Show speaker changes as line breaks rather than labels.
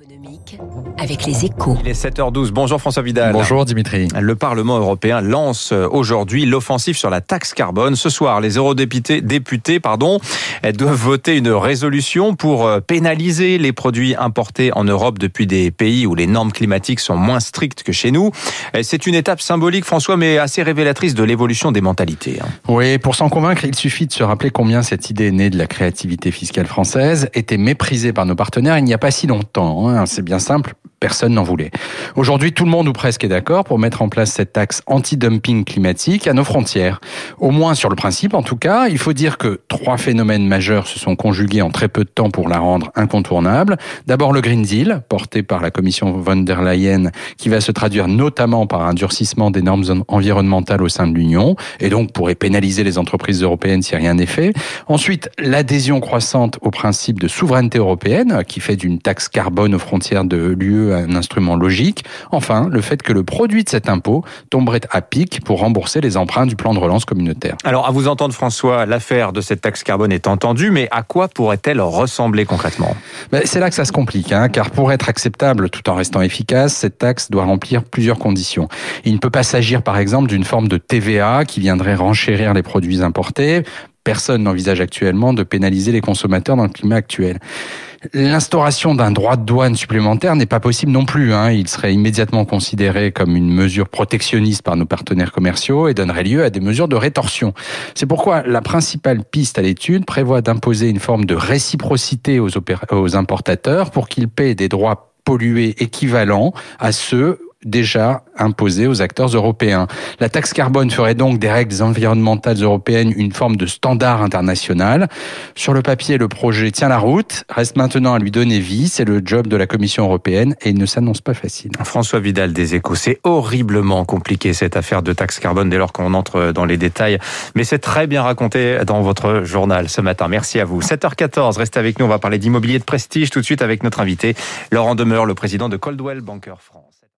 économique avec les échos.
Il est 7h12. Bonjour François Vidal.
Bonjour Dimitri.
Le Parlement européen lance aujourd'hui l'offensive sur la taxe carbone. Ce soir, les eurodéputés députés, pardon, doivent voter une résolution pour euh, pénaliser les produits importés en Europe depuis des pays où les normes climatiques sont moins strictes que chez nous. C'est une étape symbolique, François, mais assez révélatrice de l'évolution des mentalités. hein.
Oui, pour s'en convaincre, il suffit de se rappeler combien cette idée née de la créativité fiscale française était méprisée par nos partenaires il n'y a pas si longtemps. Hein. C'est bien simple, personne n'en voulait. Aujourd'hui, tout le monde ou presque est d'accord pour mettre en place cette taxe anti-dumping climatique à nos frontières. Au moins sur le principe, en tout cas, il faut dire que trois phénomènes majeurs se sont conjugués en très peu de temps pour la rendre incontournable. D'abord le Green Deal, porté par la Commission von der Leyen, qui va se traduire notamment par un durcissement des normes environnementales au sein de l'Union, et donc pourrait pénaliser les entreprises européennes si rien n'est fait. Ensuite, l'adhésion croissante au principe de souveraineté européenne, qui fait d'une taxe carbone aux frontières de l'UE un instrument logique. Enfin, le fait que le produit de cet impôt tomberait à pic pour rembourser les emprunts du plan de relance communautaire.
Alors, à vous entendre, François, l'affaire de cette taxe carbone est entendue, mais à quoi pourrait-elle ressembler concrètement?
Ben, c'est là que ça se complique, hein, car pour être acceptable tout en restant efficace, cette taxe doit remplir plusieurs conditions. Il ne peut pas s'agir, par exemple, d'une forme de TVA qui viendrait renchérir les produits importés. Personne n'envisage actuellement de pénaliser les consommateurs dans le climat actuel. L'instauration d'un droit de douane supplémentaire n'est pas possible non plus. Hein. Il serait immédiatement considéré comme une mesure protectionniste par nos partenaires commerciaux et donnerait lieu à des mesures de rétorsion. C'est pourquoi la principale piste à l'étude prévoit d'imposer une forme de réciprocité aux, importateurs pour qu'ils paient des droits pollués équivalents à ceux déjà imposés aux acteurs européens. La taxe carbone ferait donc des règles environnementales européennes une forme de standard international. Sur le papier, le projet tient la route. Reste maintenant à lui donner vie. C'est le job de la Commission européenne et il ne s'annonce pas facile.
François Vidal des Échos, c'est horriblement compliqué cette affaire de taxe carbone dès lors qu'on entre dans les détails, mais c'est très bien raconté dans votre journal ce matin. Merci à vous. 7h14, restez avec nous, on va parler d'immobilier de prestige tout de suite avec notre invité Laurent Demeure, le président de Coldwell Banker France.